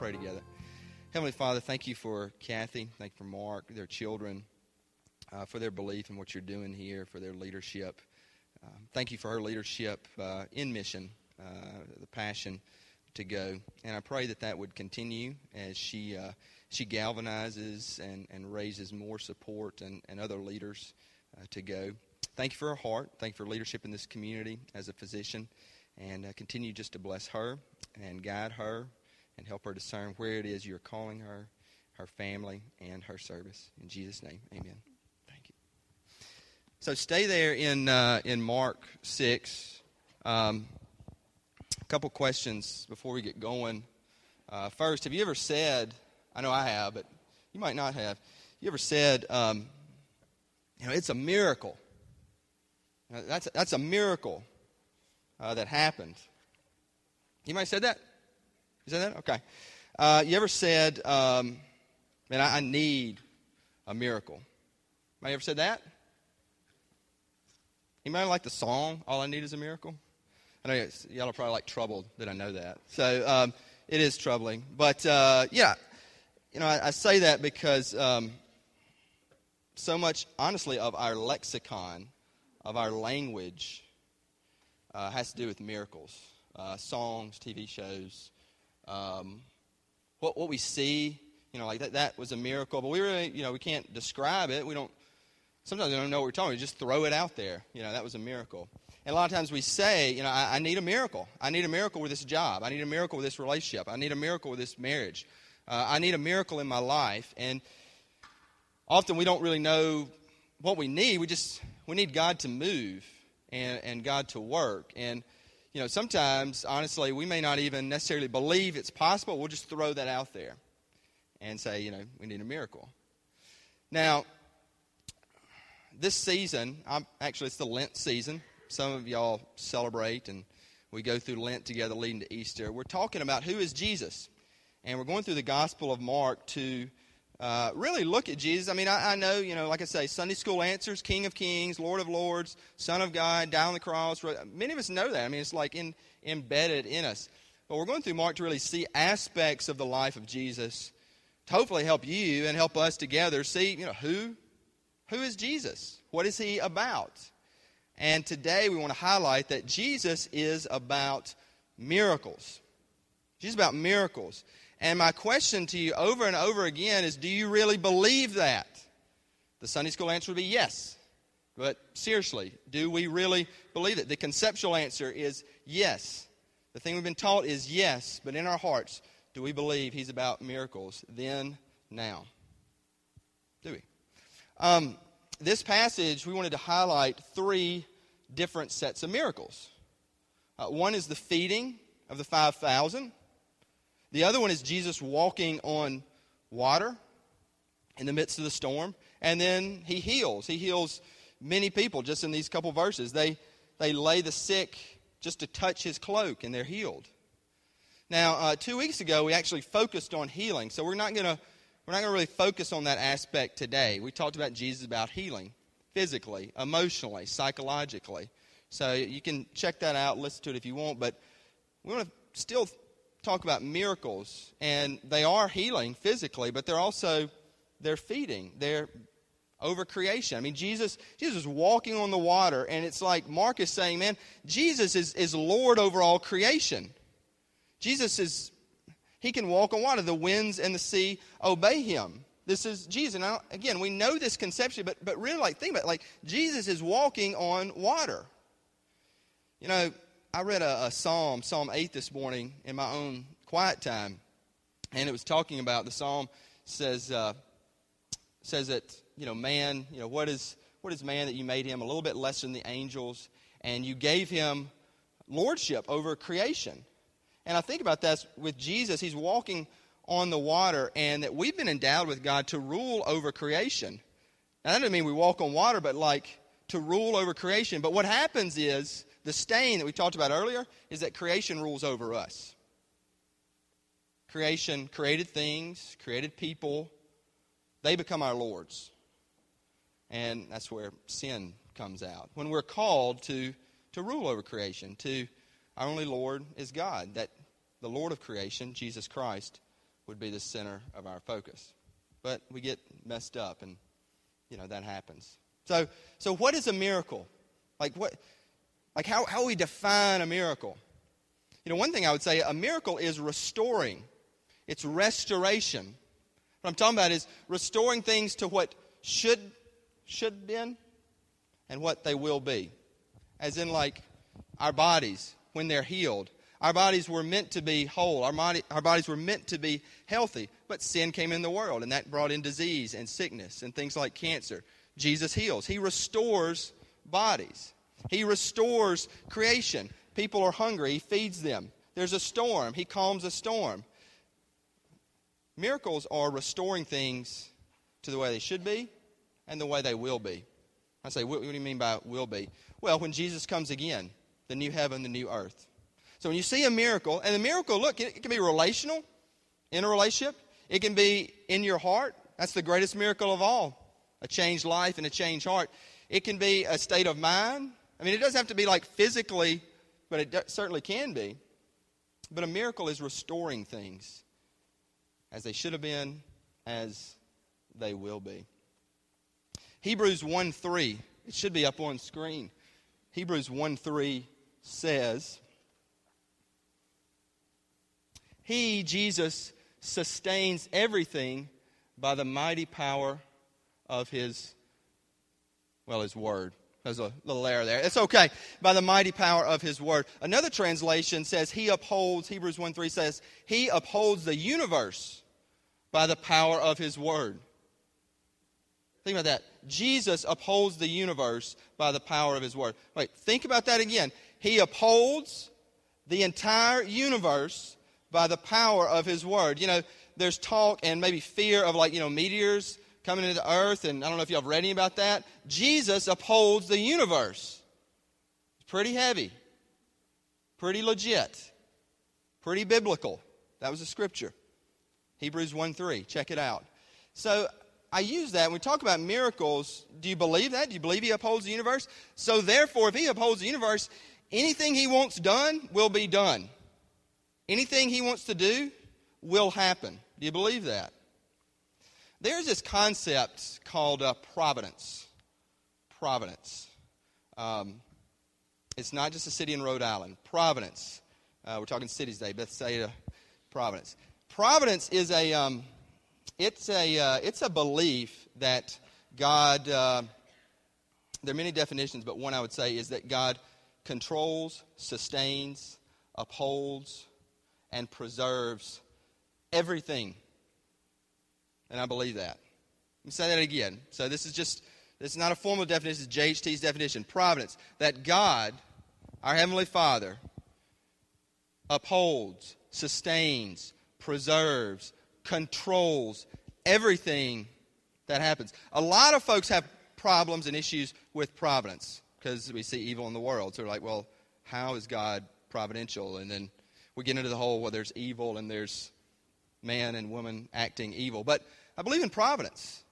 pray together. Heavenly Father, thank you for Kathy. Thank you for Mark, their children, uh, for their belief in what you're doing here, for their leadership. Um, thank you for her leadership uh, in mission, uh, the passion to go. And I pray that that would continue as she, uh, she galvanizes and, and raises more support and, and other leaders uh, to go. Thank you for her heart. Thank you for leadership in this community as a physician. And uh, continue just to bless her and guide her and help her discern where it is you're calling her, her family, and her service. In Jesus' name, amen. Thank you. So stay there in, uh, in Mark 6. Um, a couple questions before we get going. Uh, first, have you ever said, I know I have, but you might not have, you ever said, um, you know, it's a miracle. That's, that's a miracle uh, that happened. You might have said that? You that that? Okay. Uh, you ever said, um, man, I, I need a miracle? Anybody ever said that? Anybody like the song, All I Need is a Miracle? I know y'all are probably like troubled that I know that. So um, it is troubling. But uh, yeah, you know, I, I say that because um, so much, honestly, of our lexicon, of our language, uh, has to do with miracles. Uh, songs, TV shows, um, what, what we see, you know, like that, that was a miracle. But we really, you know, we can't describe it. We don't, sometimes we don't know what we're talking about. We just throw it out there. You know, that was a miracle. And a lot of times we say, you know, I, I, need a miracle. I need a miracle with this job. I need a miracle with this relationship. I need a miracle with this marriage. Uh, I need a miracle in my life. And often we don't really know what we need. We just, we need God to move and, and God to work. And, you know, sometimes, honestly, we may not even necessarily believe it's possible. We'll just throw that out there and say, you know, we need a miracle. Now, this season, I'm, actually, it's the Lent season. Some of y'all celebrate and we go through Lent together leading to Easter. We're talking about who is Jesus. And we're going through the Gospel of Mark to uh, really look at Jesus. I mean, I, I, know, you know, like I say, Sunday school answers, King of Kings, Lord of Lords, Son of God, down the cross. Many of us know that. I mean, it's like in, embedded in us. But we're going through Mark to really see aspects of the life of Jesus to hopefully help you and help us together see, you know, who, who is Jesus? What is he about? And today we want to highlight that Jesus is about miracles. Jesus is about miracles. And my question to you over and over again is do you really believe that? The Sunday school answer would be yes. But seriously, do we really believe it? The conceptual answer is yes. The thing we've been taught is yes, but in our hearts, do we believe he's about miracles then, now? Do we? Um, this passage, we wanted to highlight three different sets of miracles. Uh, one is the feeding of the 5,000. The other one is Jesus walking on water in the midst of the storm. And then he heals. He heals many people just in these couple verses. They, they lay the sick just to touch his cloak and they're healed. Now, uh, two weeks ago, we actually focused on healing. So we're not going to we're not going to really focus on that aspect today. We talked about Jesus about healing physically, emotionally, psychologically. So you can check that out, listen to it if you want. But we want to still talk about miracles, and they are healing physically, but they're also they're feeding. They're over creation. I mean, Jesus, Jesus is walking on the water, and it's like Mark is saying, man, Jesus is, is Lord over all creation. Jesus is, he can walk on water. The winds and the sea obey him. This is Jesus. Now, again, we know this conceptually, but, but really, like, think about it. Like, Jesus is walking on water. You know, I read a, a psalm, Psalm 8 this morning in my own quiet time, and it was talking about the psalm says uh, says that you know man, you know what is what is man that you made him a little bit less than the angels, and you gave him lordship over creation. And I think about that with Jesus. He's walking on the water, and that we've been endowed with God to rule over creation. Now, that doesn't mean we walk on water, but like to rule over creation. But what happens is the stain that we talked about earlier is that creation rules over us. Creation created things, created people, they become our lords. And that's where sin comes out. When we're called to, to rule over creation, to our only Lord is God, that the Lord of creation, Jesus Christ, would be the center of our focus. But we get messed up, and, you know, that happens. So, so what is a miracle? Like, what, like how, how we define a miracle? You know, one thing I would say a miracle is restoring, it's restoration. What I'm talking about is restoring things to what should should been and what they will be. As in, like our bodies when they're healed. Our bodies were meant to be whole. Our, body, our bodies were meant to be healthy. But sin came in the world, and that brought in disease and sickness and things like cancer. Jesus heals. He restores bodies. He restores creation. People are hungry. He feeds them. There's a storm. He calms a storm. Miracles are restoring things to the way they should be and the way they will be. I say, what, what do you mean by will be? Well, when Jesus comes again, the new heaven, the new earth. So when you see a miracle, and the miracle, look, it, it can be relational, in a relationship. It can be in your heart. That's the greatest miracle of all a changed life and a changed heart. It can be a state of mind. I mean, it doesn't have to be like physically, but it certainly can be. But a miracle is restoring things as they should have been, as they will be. Hebrews 1 3, it should be up on screen. Hebrews 1 3 says, He, Jesus, sustains everything by the mighty power of His, well, His Word. There's a little error there. It's okay. By the mighty power of his word. Another translation says he upholds, Hebrews 1 3 says, he upholds the universe by the power of his word. Think about that. Jesus upholds the universe by the power of his word. Wait, think about that again. He upholds the entire universe by the power of his word. You know, there's talk and maybe fear of like, you know, meteors coming into the earth, and I don't know if y'all have read any about that. Jesus upholds the universe. It's pretty heavy, pretty legit, pretty biblical. That was a scripture. Hebrews 1 3. Check it out. So I use that when we talk about miracles. Do you believe that? Do you believe he upholds the universe? So therefore, if he upholds the universe, anything he wants done will be done. Anything he wants to do will happen. Do you believe that? There's this concept called uh, providence. Providence. Um, it's not just a city in Rhode Island. Providence. Uh, we're talking cities today. Bethsaida, Providence. Providence is a. Um, it's a. Uh, it's a belief that God. Uh, there are many definitions, but one I would say is that God controls, sustains, upholds, and preserves everything and I believe that. Let me say that again. So this is just, this is not a formal definition, it's JHT's definition. Providence. That God, our Heavenly Father, upholds, sustains, preserves, controls everything that happens. A lot of folks have problems and issues with providence because we see evil in the world. So we're like, well, how is God providential? And then we get into the whole, well, there's evil and there's man and woman acting evil. But I believe in providence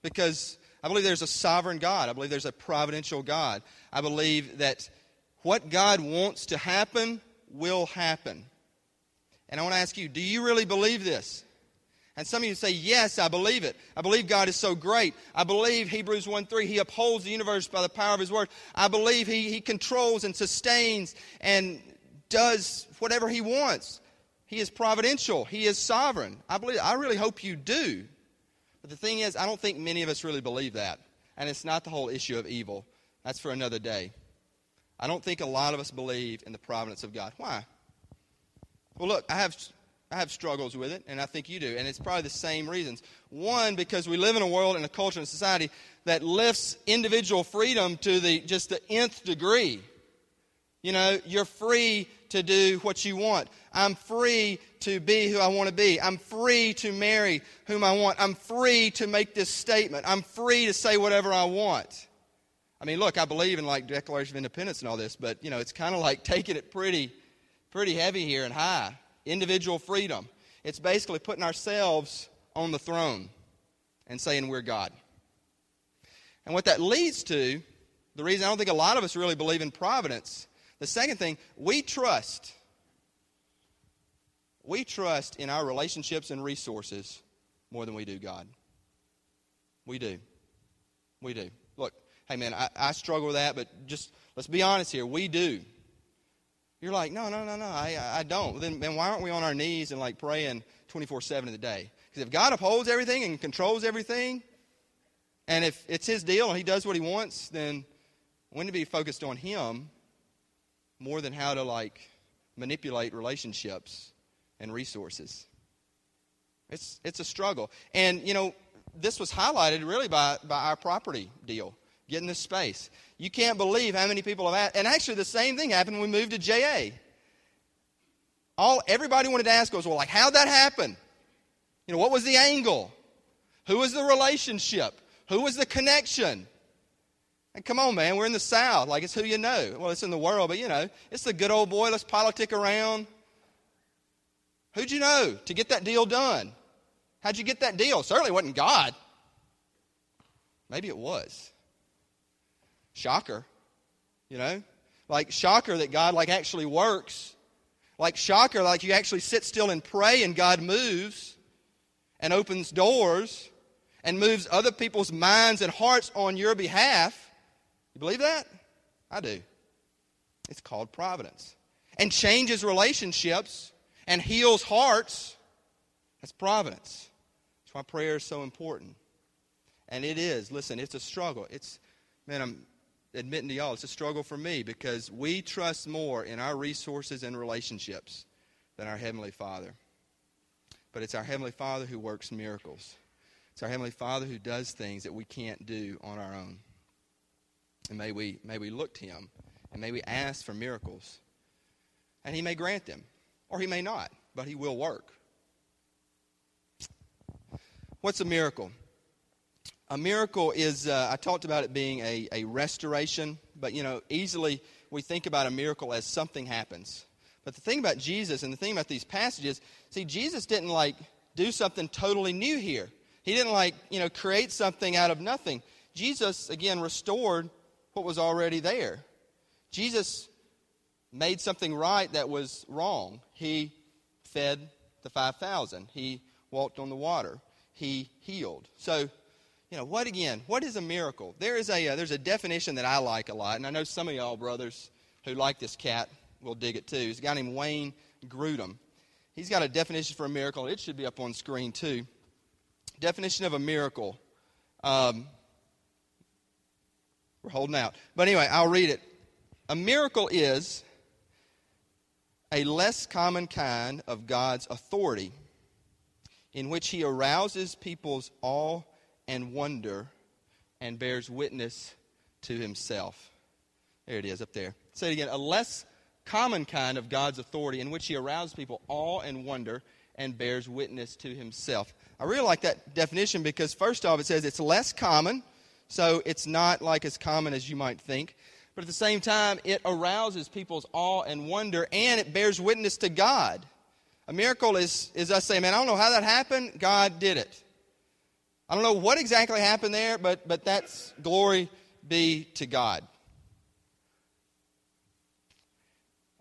because I believe there's a sovereign God. I believe there's a providential God. I believe that what God wants to happen will happen. And I want to ask you, do you really believe this? And some of you say, Yes, I believe it. I believe God is so great. I believe Hebrews 1 3, He upholds the universe by the power of His word. I believe He, he controls and sustains and does whatever He wants. He is providential, He is sovereign. I, believe, I really hope you do. But the thing is, I don't think many of us really believe that. And it's not the whole issue of evil. That's for another day. I don't think a lot of us believe in the providence of God. Why? Well, look, I have, I have struggles with it, and I think you do. And it's probably the same reasons. One, because we live in a world and a culture and society that lifts individual freedom to the, just the nth degree. You know, you're free to do what you want. I'm free to be who I want to be. I'm free to marry whom I want. I'm free to make this statement. I'm free to say whatever I want. I mean, look, I believe in like Declaration of Independence and all this, but you know, it's kind of like taking it pretty, pretty heavy here and high. Individual freedom. It's basically putting ourselves on the throne and saying we're God. And what that leads to, the reason I don't think a lot of us really believe in providence, the second thing, we trust we trust in our relationships and resources more than we do God. We do. We do. Look, hey man, I, I struggle with that, but just let's be honest here. We do. You're like, no, no, no, no, I, I don't. Then, then why aren't we on our knees and like praying 24 7 of the day? Because if God upholds everything and controls everything, and if it's His deal and He does what He wants, then we need to be focused on Him more than how to like manipulate relationships and resources. It's, it's a struggle. And, you know, this was highlighted really by, by our property deal, getting this space. You can't believe how many people have asked. And actually, the same thing happened when we moved to JA. All, everybody wanted to ask us, well, like, how'd that happen? You know, what was the angle? Who was the relationship? Who was the connection? And come on, man, we're in the South. Like, it's who you know. Well, it's in the world, but you know, it's the good old boy. Let's politic around. Who'd you know to get that deal done? How'd you get that deal? Certainly wasn't God. Maybe it was. Shocker. You know? Like shocker that God like actually works. Like shocker like you actually sit still and pray and God moves and opens doors and moves other people's minds and hearts on your behalf. You believe that? I do. It's called providence. And changes relationships and heals hearts. That's providence. That's why prayer is so important. And it is. Listen, it's a struggle. It's, man, I'm admitting to y'all, it's a struggle for me because we trust more in our resources and relationships than our Heavenly Father. But it's our Heavenly Father who works miracles. It's our Heavenly Father who does things that we can't do on our own. And may we, may we look to Him and may we ask for miracles. And He may grant them, or He may not, but He will work. What's a miracle? A miracle is, uh, I talked about it being a, a restoration, but you know, easily we think about a miracle as something happens. But the thing about Jesus and the thing about these passages, see, Jesus didn't like do something totally new here. He didn't like, you know, create something out of nothing. Jesus, again, restored what was already there. Jesus made something right that was wrong. He fed the 5,000, he walked on the water, he healed. So, you know, what again? What is a miracle? There is a uh, there's a definition that I like a lot, and I know some of y'all brothers who like this cat will dig it too. He's a guy named Wayne Grudem. He's got a definition for a miracle. It should be up on screen too. Definition of a miracle. Um, we're holding out. But anyway, I'll read it. A miracle is a less common kind of God's authority in which he arouses people's awe and wonder and bears witness to himself. There it is up there. Say it again. A less common kind of God's authority in which he arouses people awe and wonder and bears witness to himself. I really like that definition because, first off, it says it's less common. So it's not like as common as you might think. But at the same time, it arouses people's awe and wonder, and it bears witness to God. A miracle is, is us saying, man, I don't know how that happened. God did it. I don't know what exactly happened there, but, but that's glory be to God.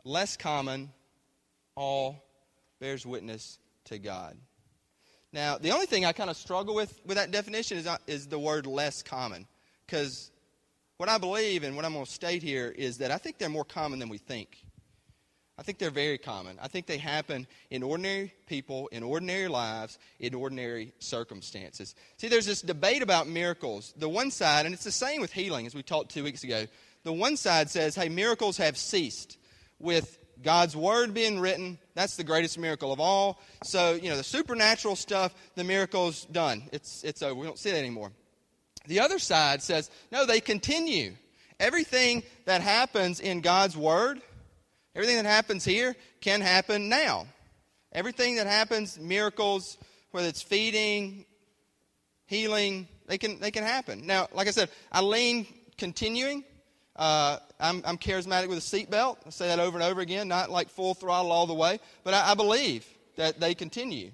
Less common, all bears witness to God. Now, the only thing I kind of struggle with with that definition is, uh, is the word less common. Because what I believe and what I'm going to state here is that I think they're more common than we think. I think they're very common. I think they happen in ordinary people, in ordinary lives, in ordinary circumstances. See, there's this debate about miracles. The one side, and it's the same with healing, as we talked two weeks ago, the one side says, hey, miracles have ceased with God's word being written, that's the greatest miracle of all. So, you know, the supernatural stuff, the miracle's done. It's, it's over. We don't see it anymore. The other side says, no, they continue. Everything that happens in God's word, everything that happens here, can happen now. Everything that happens, miracles, whether it's feeding, healing, they can, they can happen. Now, like I said, I lean continuing uh, I'm, I'm, charismatic with a seatbelt. I say that over and over again, not like full throttle all the way, but I, I believe that they continue.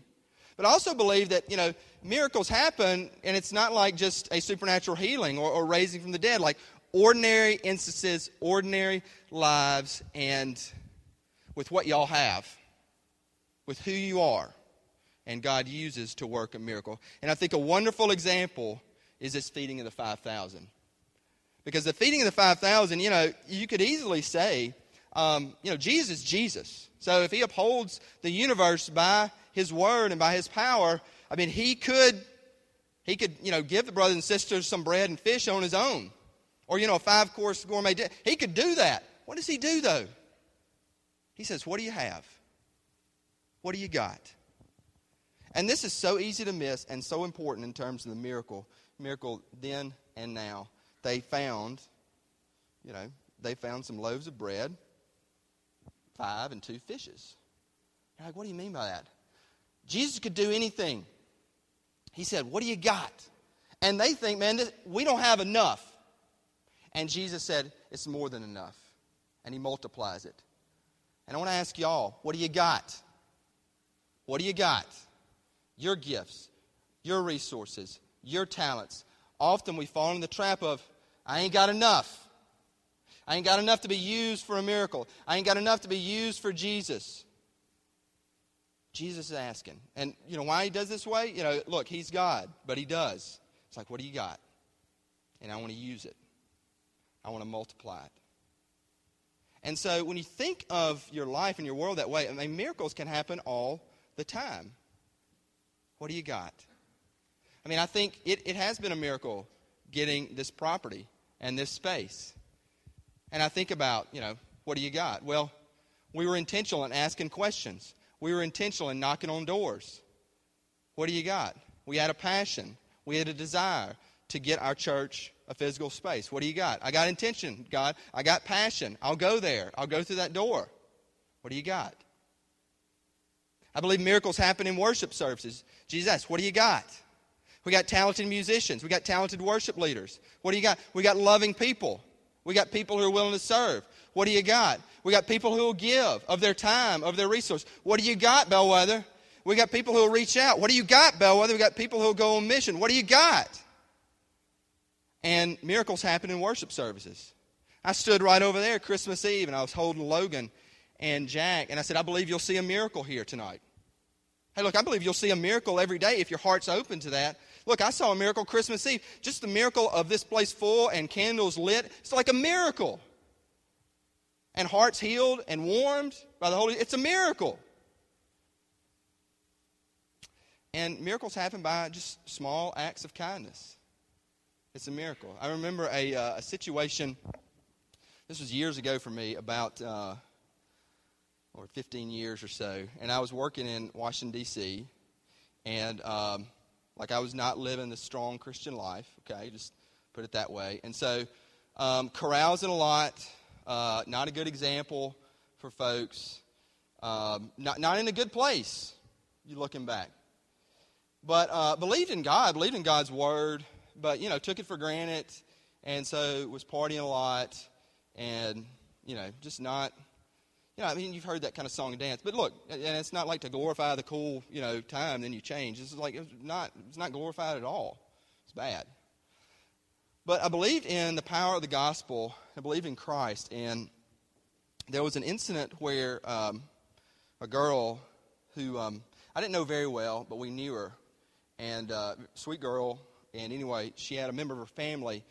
But I also believe that, you know, miracles happen, and it's not like just a supernatural healing or, or raising from the dead, like ordinary instances, ordinary lives, and with what y'all have. with who you are, and God uses to work a miracle. And I think a wonderful example is this feeding of the 5,000. Because the feeding of the 5,000, you know, you could easily say, um, you know, Jesus Jesus. So if he upholds the universe by his word and by his power, I mean, he could, he could, you know, give the brothers and sisters some bread and fish on his own. Or, you know, a five course gourmet dinner. He could do that. What does he do, though? He says, What do you have? What do you got? And this is so easy to miss and so important in terms of the miracle. Miracle then and now. They found, you know, they found some loaves of bread, five and two fishes. You're like, what do you mean by that? Jesus could do anything. He said, What do you got? And they think, man, this, we don't have enough. And Jesus said, It's more than enough. And he multiplies it. And I want to ask y'all, what do you got? What do you got? Your gifts, your resources, your talents. Often we fall in the trap of, I ain't got enough. I ain't got enough to be used for a miracle. I ain't got enough to be used for Jesus. Jesus is asking. And you know why he does this way? You know, look, he's God, but he does. It's like, what do you got? And I want to use it. I want to multiply it. And so when you think of your life and your world that way, I mean, miracles can happen all the time. What do you got? I mean, I think it, it has been a miracle getting this property and this space. And I think about, you know, what do you got? Well, we were intentional in asking questions. We were intentional in knocking on doors. What do you got? We had a passion. We had a desire to get our church a physical space. What do you got? I got intention, God. I got passion. I'll go there. I'll go through that door. What do you got? I believe miracles happen in worship services. Jesus, what do you got? We got talented musicians. We got talented worship leaders. What do you got? We got loving people. We got people who are willing to serve. What do you got? We got people who will give of their time, of their resource. What do you got, Bellwether? We got people who will reach out. What do you got, Bellwether? We got people who will go on mission. What do you got? And miracles happen in worship services. I stood right over there Christmas Eve and I was holding Logan and Jack, and I said, I believe you'll see a miracle here tonight. Hey, look, I believe you'll see a miracle every day if your heart's open to that. Look, I saw a miracle Christmas Eve. Just the miracle of this place full and candles lit. It's like a miracle. And hearts healed and warmed by the Holy It's a miracle. And miracles happen by just small acts of kindness. It's a miracle. I remember a, uh, a situation, this was years ago for me, about uh, or 15 years or so, and I was working in Washington, D.C., and um, like I was not living the strong Christian life, okay, just put it that way. And so, um, carousing a lot, uh, not a good example for folks, um, not, not in a good place, you looking back. But uh, believed in God, believed in God's word, but you know took it for granted, and so was partying a lot, and you know just not. You know, I mean, you've heard that kind of song and dance, but look, and it's not like to glorify the cool, you know, time. Then you change. This is like it's not. It's not glorified at all. It's bad. But I believed in the power of the gospel. I believed in Christ, and there was an incident where um, a girl who um, I didn't know very well, but we knew her, and uh, sweet girl, and anyway, she had a member of her family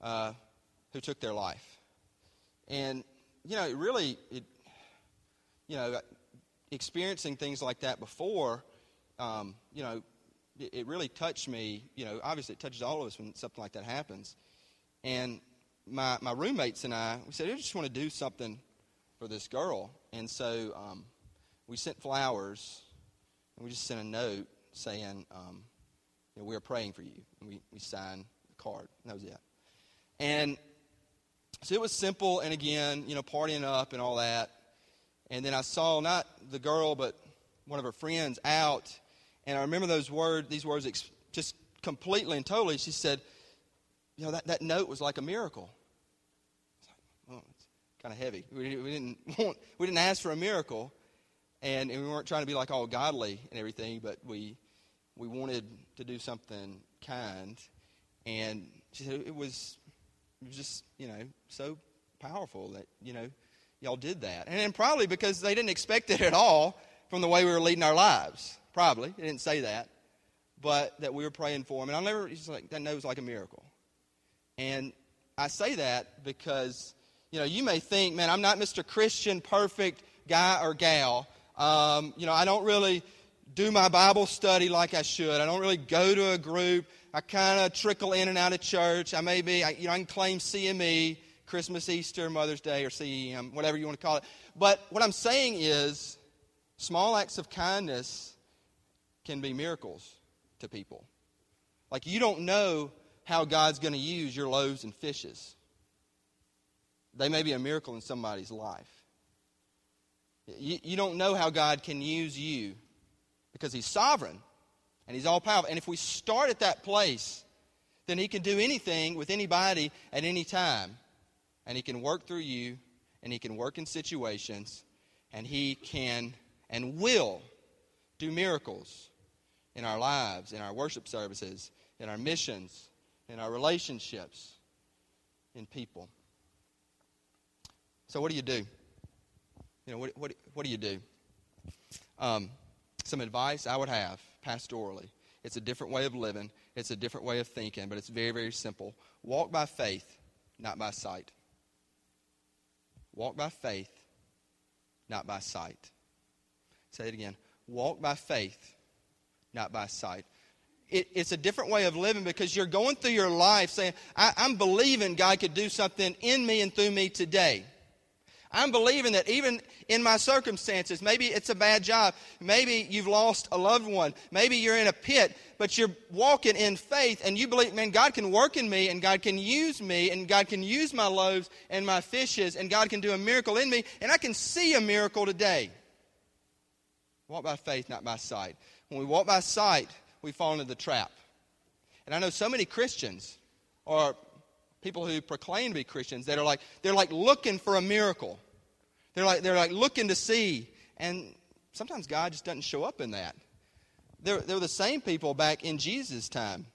uh, who took their life. And, you know, it really, it, you know, experiencing things like that before, um, you know, it, it really touched me. You know, obviously it touches all of us when something like that happens. And my, my roommates and I, we said, I just want to do something for this girl. And so um, we sent flowers, and we just sent a note saying, um, you know, we are praying for you. And we, we signed the card. And that was it. And so it was simple, and again, you know, partying up and all that. And then I saw not the girl, but one of her friends out. And I remember those words, these words ex- just completely and totally. She said, you know, that, that note was like a miracle. Like, well, it's kind of heavy. We, we, didn't want, we didn't ask for a miracle, and, and we weren't trying to be like all godly and everything, but we we wanted to do something kind, and she said it was, it was just you know so powerful that you know y'all did that, and, probably because they didn't expect it at all. from the way we were leading our lives. Probably. They didn't say that. But that we were praying for him. And I'll never, he's like, that knows like a miracle. And I say that because, you know, you may think, man, I'm not Mr. Christian, perfect guy or gal. Um, you know, I don't really do my Bible study like I should. I don't really go to a group. I kind of trickle in and out of church. I may be, I, you know, I can claim CME, Christmas, Easter, Mother's Day, or CEM, whatever you want to call it. But what I'm saying is, small acts of kindness can be miracles to people. Like you don't know how God's going to use your loaves and fishes. They may be a miracle in somebody's life. You, you don't know how God can use you because He's sovereign and He's all powerful. And if we start at that place, then He can do anything with anybody at any time. And He can work through you, and He can work in situations, and He can and will do miracles in our lives, in our worship services, in our missions, in our relationships, in people. So, what do you do? You know, what, what, what do you do? Um, some advice I would have pastorally. It's a different way of living, it's a different way of thinking, but it's very, very simple. Walk by faith, not by sight. Walk by faith, not by sight. Say it again. Walk by faith, not by sight. It, it's a different way of living because you're going through your life saying, I, I'm believing God could do something in me and through me today. I'm believing that even in my circumstances, maybe it's a bad job, maybe you've lost a loved one, maybe you're in a pit, but you're walking in faith and you believe, man, God can work in me and God can use me and God can use my loaves and my fishes and God can do a miracle in me and I can see a miracle today. Walk by faith, not by sight. When we walk by sight, we fall into the trap. And I know so many Christians, or people who proclaim to be Christians, that are like, they're like looking for a miracle. They're like, they're like looking to see. And sometimes God just doesn't show up in that. They're, they're the same people back in Jesus' time.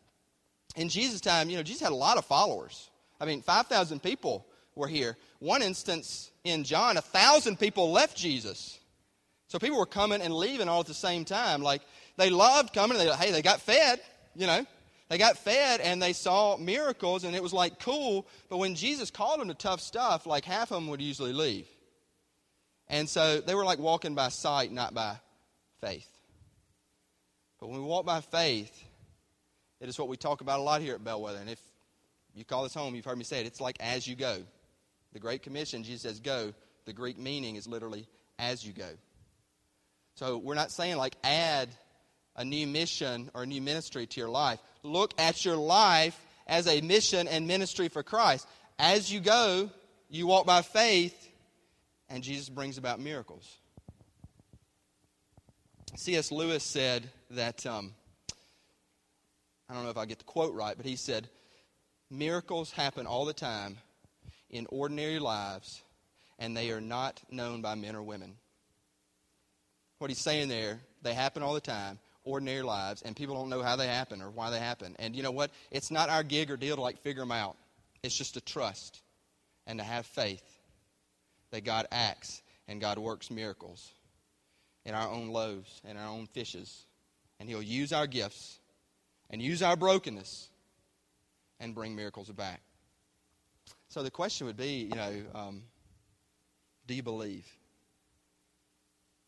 In Jesus' time, you know, Jesus had a lot of followers. I mean, 5,000 people were here. One instance in John, a 1,000 people left Jesus. So people were coming and leaving all at the same time. Like, they loved coming. They, hey, they got fed, you know. They got fed and they saw miracles and it was like cool. But when Jesus called them to tough stuff, like half of them would usually leave. And so they were like walking by sight, not by faith. But when we walk by faith, it is what we talk about a lot here at Bellwether. And if you call this home, you've heard me say it. It's like as you go. The Great Commission, Jesus says, go. The Greek meaning is literally as you go. So we're not saying like add a new mission or a new ministry to your life. Look at your life as a mission and ministry for Christ. As you go, you walk by faith and Jesus brings about miracles. C.S. Lewis said that, um, I don't know if I get the quote right, but he said, Miracles happen all the time in ordinary lives, and they are not known by men or women. What he's saying there, they happen all the time, ordinary lives, and people don't know how they happen or why they happen. And you know what? It's not our gig or deal to like figure them out. It's just to trust and to have faith that God acts and God works miracles in our own loaves and our own fishes. And He'll use our gifts and use our brokenness and bring miracles back. So the question would be, you know, um, do you believe?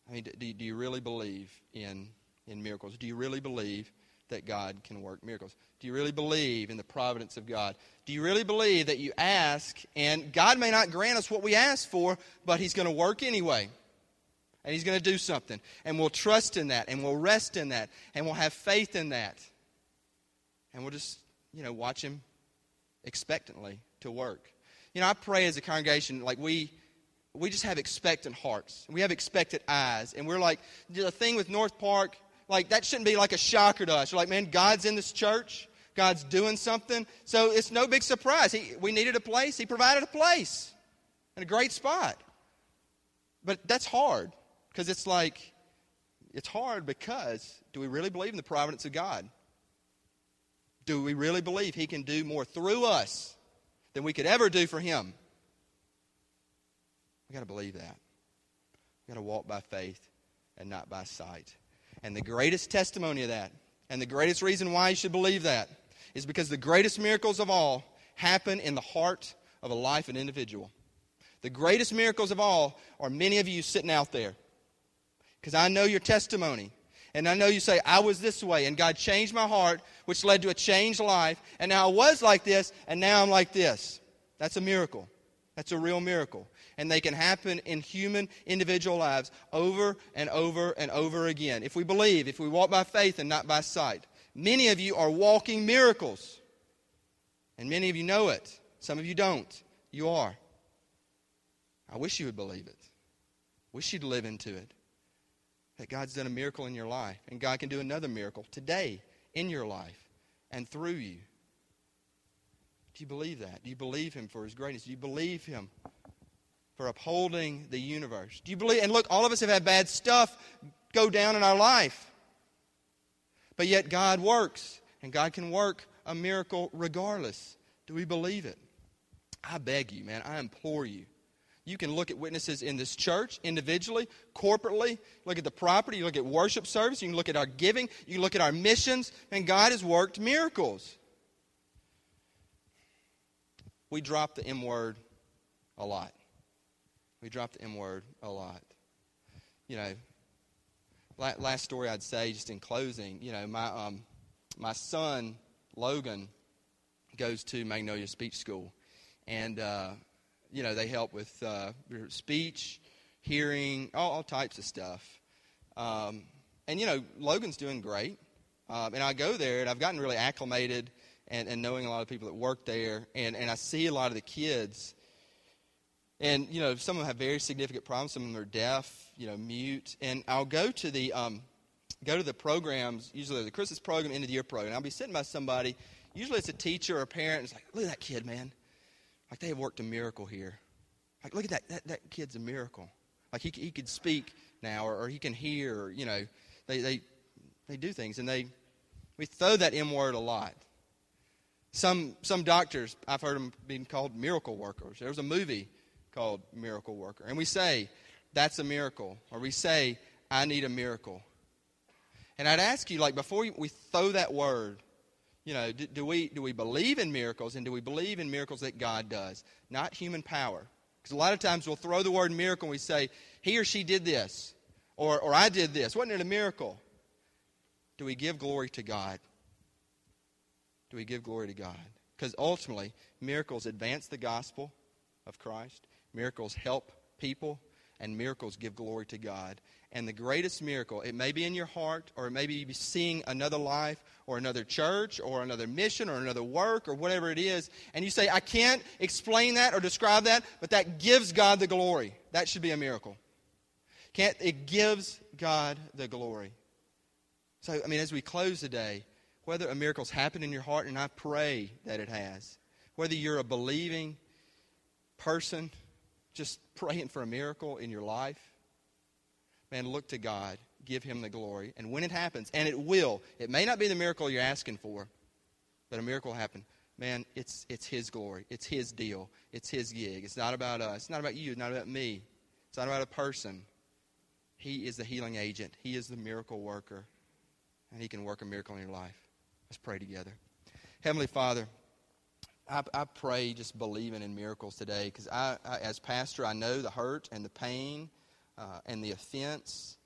I mean, do, do you really believe in, in miracles? Do you really believe that God can work miracles? Do you really believe in the providence of God? Do you really believe that you ask and God may not grant us what we ask for, but He's going to work anyway? And He's going to do something. And we'll trust in that, and we'll rest in that, and we'll have faith in that. And we'll just, you know, watch Him expectantly to work. You know, I pray as a congregation, like we we just have expectant hearts. We have expectant eyes. And we're like, the thing with North Park, like that shouldn't be like a shocker to us. You're like, man, God's in this church. God's doing something. So it's no big surprise. He, we needed a place. He provided a place and a great spot. But that's hard because it's like, it's hard because do we really believe in the providence of God? Do we really believe He can do more through us than we could ever do for Him? we got to believe that. we got to walk by faith and not by sight. And the greatest testimony of that, and the greatest reason why you should believe that, is because the greatest miracles of all happen in the heart of a life, an individual. The greatest miracles of all are many of you sitting out there. Because I know your testimony. And I know you say, I was this way, and God changed my heart, which led to a changed life. And now I was like this, and now I'm like this. That's a miracle. That's a real miracle. And they can happen in human, individual lives over and over and over again. If we believe, if we walk by faith and not by sight. Many of you are walking miracles. And many of you know it. Some of you don't. You are. I wish you would believe it. Wish you'd live into it. That God's done a miracle in your life. And God can do another miracle today in your life and through you. Do you believe that? Do you believe Him for His greatness? Do you believe Him for upholding the universe? Do you believe? And look, all of us have had bad stuff go down in our life. But yet God works, and God can work a miracle regardless. Do we believe it? I beg you, man, I implore you. You can look at witnesses in this church individually, corporately, look at the property, look at worship service, you can look at our giving, you can look at our missions, and God has worked miracles. We drop the M word a lot. We drop the M word a lot. You know, last story I'd say, just in closing, you know, my, um, my son, Logan, goes to Magnolia Speech School. And, uh, you know, they help with uh, speech, hearing, all, all, types of stuff. Um, and, you know, Logan's doing great. Um, and I go there, and I've gotten really acclimated and, and knowing a lot of people that work there. And, and I see a lot of the kids. And, you know, some of them have very significant problems. Some of them are deaf, you know, mute. And I'll go to the, um, go to the programs, usually the Christmas program, end of the year program. And I'll be sitting by somebody, usually it's a teacher or a parent, and it's like, look at that kid, man. Like they have worked a miracle here. Like, look at that, that, that kid's a miracle. Like he, he could speak now, or, or he can hear, or, you know, they, they, they do things. And they, we throw that M word a lot. Some, some doctors, I've heard them being called miracle workers. There was a movie called Miracle Worker. And we say, that's a miracle. Or we say, I need a miracle. And I'd ask you, like, before we throw that word, you know, do, do, we, do we believe in miracles and do we believe in miracles that God does? Not human power. Because a lot of times we'll throw the word miracle and we say, he or she did this, or, or I did this. Wasn't it a miracle? Do we give glory to God? Do we give glory to God? Because ultimately, miracles advance the gospel of Christ, miracles help people, and miracles give glory to God. And the greatest miracle, it may be in your heart, or it may be seeing another life, or another church, or another mission, or another work, or whatever it is, and you say, I can't explain that or describe that, but that gives God the glory. That should be a miracle. Can't, it gives God the glory. So, I mean, as we close today, whether a miracle's happened in your heart, and I pray that it has. Whether you're a believing person, just praying for a miracle in your life, man, look to God. Give Him the glory. And when it happens, and it will, it may not be the miracle you're asking for, but a miracle will happen. Man, it's, it's His glory. It's His deal. It's His gig. It's not about us. It's not about you. It's not about me. It's not about a person. He is the healing agent, He is the miracle worker, and He can work a miracle in your life. Let's pray together. Heavenly Father, I, I pray just believing in miracles today because I, I, as pastor, I know the hurt and the pain uh, and the offense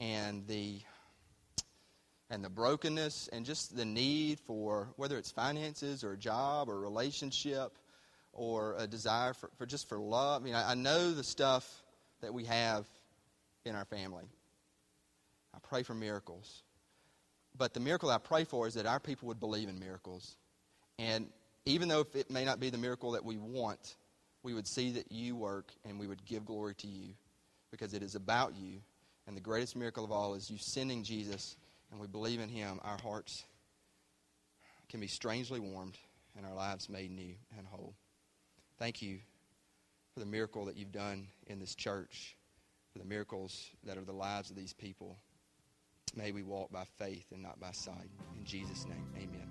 and the and the brokenness and just the need for whether it's finances or a job or a relationship or a desire for, for just for love. I mean, I, I know the stuff that we have in our family. I pray for miracles. But the miracle I pray for is that our people would believe in miracles. And even though it may not be the miracle that we want, we would see that you work and we would give glory to you because it is about you. And the greatest miracle of all is you sending Jesus and we believe in him. Our hearts can be strangely warmed and our lives made new and whole. Thank you for the miracle that you've done in this church, for the miracles that are the lives of these people. May we walk by faith and not by sight. In Jesus' name, amen.